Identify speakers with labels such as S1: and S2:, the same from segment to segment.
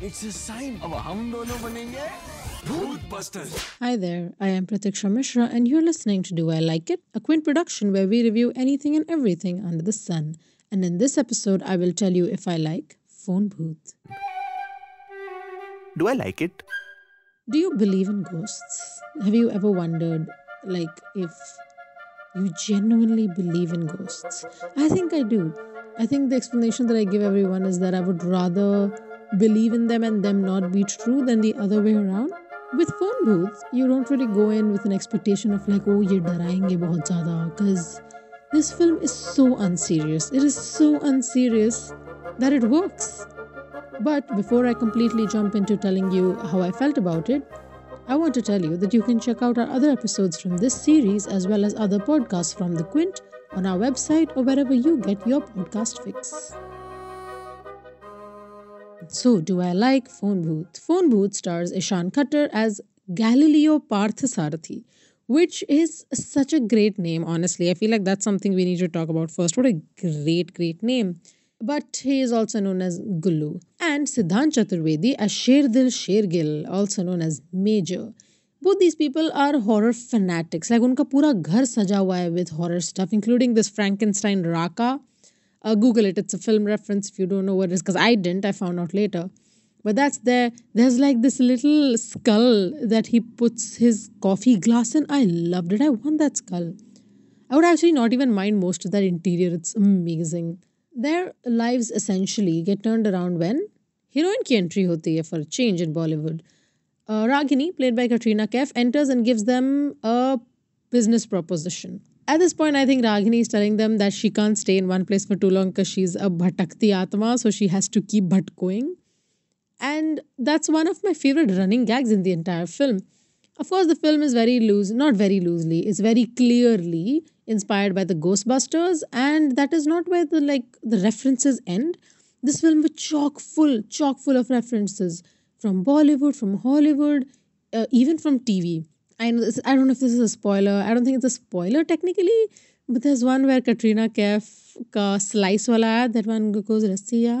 S1: It's a sign. अब dono दोनों बनेंगे
S2: Hi there, I am Pratikshya Mishra and you're listening to Do I Like It, a Quint production where we review anything and everything under the sun. And in this episode, I will tell you if I like Phone Bhoot.
S3: Do I like it?
S2: Do you believe in ghosts? Have you ever wondered, like, if you genuinely believe in ghosts? I think I do. I think the explanation that I give everyone is that I would rather believe in them and them not be true than the other way around. With Phone Bhoots, you don't really go in with an expectation of like, oh, ye darayenge bahut zyada, because this film is so unserious. It is so unserious that it works. But before I completely jump into telling you how I felt about it, I want to tell you that you can check out our other episodes from this series as well as other podcasts from The Quint on our website or wherever you get your podcast fix. So, do I like Phone Bhoot? Phone Bhoot stars Ishan Khatter as Galileo Parthasarathi, which is such a great name, honestly. I feel like that's something we need to talk about first. What a great, great name. But he is also known as Gullu. And Siddhant Chaturvedi as Sherdil Shergil, also known as Major. Both these people are horror fanatics. Like, unka pura ghar saja hua hai with horror stuff, including this Frankenstein Raka Uh, Google it. It's a film reference if you don't know what it is. Because I didn't. I found out later. But that's there. There's like this little skull that he puts his coffee glass in. I loved it. I want that skull. I would actually not even mind most of that interior. It's amazing. Their lives essentially get turned around when heroine की entry होती है for a change in Bollywood. Uh, Ragini, played by Katrina Kaif, enters and gives them a business proposition. At this point, I think Ragini is telling them that she can't stay in one place for too long because she's a bhatakti atma, so she has to keep bhatkoing. And that's one of my favorite running gags in the entire film. Of course, the film is very loose, not very loosely, it's very clearly inspired by the Ghostbusters, and that is not where the like the references end. This film was chock full, chock full of references from Bollywood, from Hollywood, uh, even from TV. I this, I don't know if this is a spoiler. I don't think it's a spoiler technically, but there's one where Katrina Kaif ka slice wala that one goes Rasiya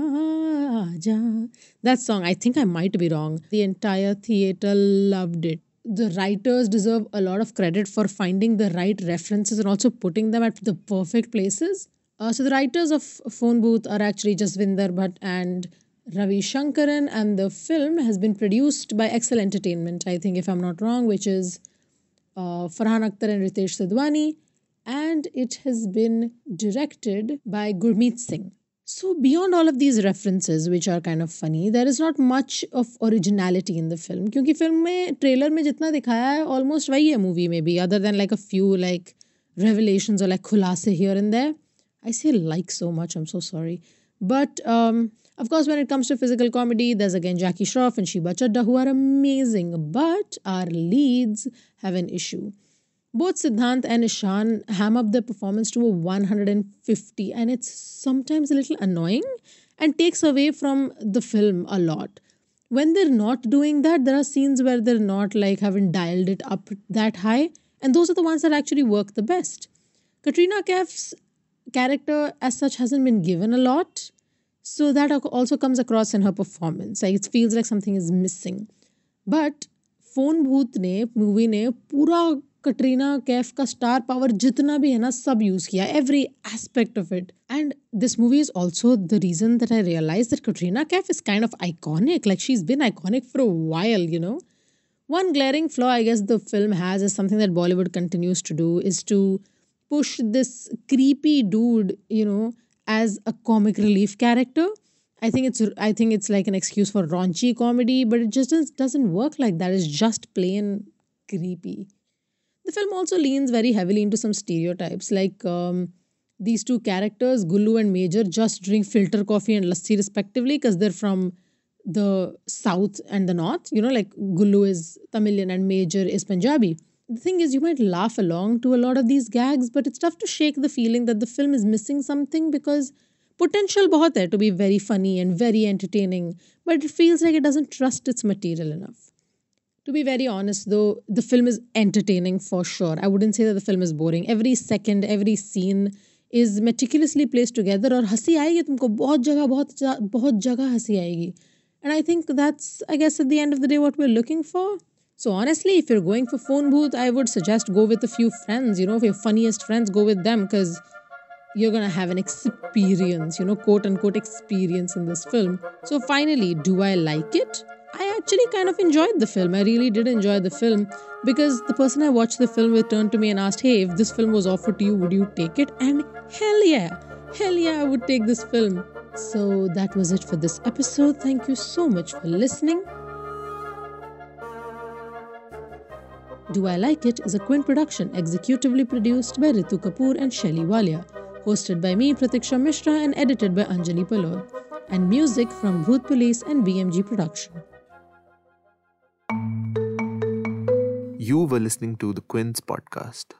S2: Aja. That song, I think I might be wrong. The entire theater loved it. The writers deserve a lot of credit for finding the right references and also putting them at the perfect places. Uh, so the writers of Phone Bhoot are actually just Jasvinder Bhatt and Ravi Shankaran, and the film has been produced by Excel Entertainment, I think, if I'm not wrong, which is uh, Farhan Akhtar and Ritesh Sidhwani, and it has been directed by Gurmeet Singh. So, beyond all of these references, which are kind of funny, there is not much of originality in the film. Because film में trailer में जितना दिखाया है almost वही है movie में भी other than like a few like like और लाइक खुलासे here and there I say like so much I am but um, of course, when it comes to physical comedy, there's again Jackie Shroff and Sheeba Chadha who are amazing, but our leads have an issue. Both Siddhant and Ishan ham up their performance to a 150, and it's sometimes a little annoying and takes away from the film a lot. When they're not doing that, there are scenes where they're not like haven't dialed it up that high, and those are the ones that actually work the best. Katrina Kaif's character as such hasn't been given a lot. So that also comes across in her performance. Like it feels like something is missing. But Phone Bhoot ne movie ne pura Katrina Kaif ka star power jitna bhi hai na sab use kiya every aspect of it. And this movie is also the reason that I realized that Katrina Kaif is kind of iconic. Like she's been iconic for a while, you know. One glaring flaw I guess the film has is something that Bollywood continues to do is to push this creepy dude, you know, as a comic relief character. I think it's I think it's like an excuse for raunchy comedy, but it just doesn't, work like that. It's just plain creepy. The film also leans very heavily into some stereotypes, like um, these two characters, Gullu and Major, just drink filter coffee and lassi respectively because they're from the south and the north. You know, like Gullu is Tamilian and Major is Punjabi The thing is, you might laugh along to a lot of these gags, but it's tough to shake the feeling that the film is missing something because potential bahut hai to be very funny and very entertaining, but it feels like it doesn't trust its material enough. To be very honest, though, the film is entertaining for sure. I wouldn't say that the film is boring. Every second, every scene is meticulously placed together और हंसी आएगी तुमको बहुत जगह बहुत जा- बहुत जगह हंसी आएगी And I think that's, I guess, at the end of the day, what we're looking for. So honestly, if you're going for Phone Bhoot, I would suggest go with a few friends. You know, if your funniest friends, go with them because you're gonna have an experience, you know, quote unquote experience in this film. So finally, do I like it? I actually kind of enjoyed the film. I really did enjoy the film because the person I watched the film with turned to me and asked, Hey, if this film was offered to you, would you take it? And hell yeah, hell yeah, I would take this film. So that was it for this episode. Thank you so much for listening. Do I Like It is a Quint production executively produced by Ritu Kapoor and Shelly Walia, hosted by me, Pratikshya Mishra, and edited by Anjali Palod, and music from Bhoot Police and BMG Production.
S3: You were listening to the Quint podcast.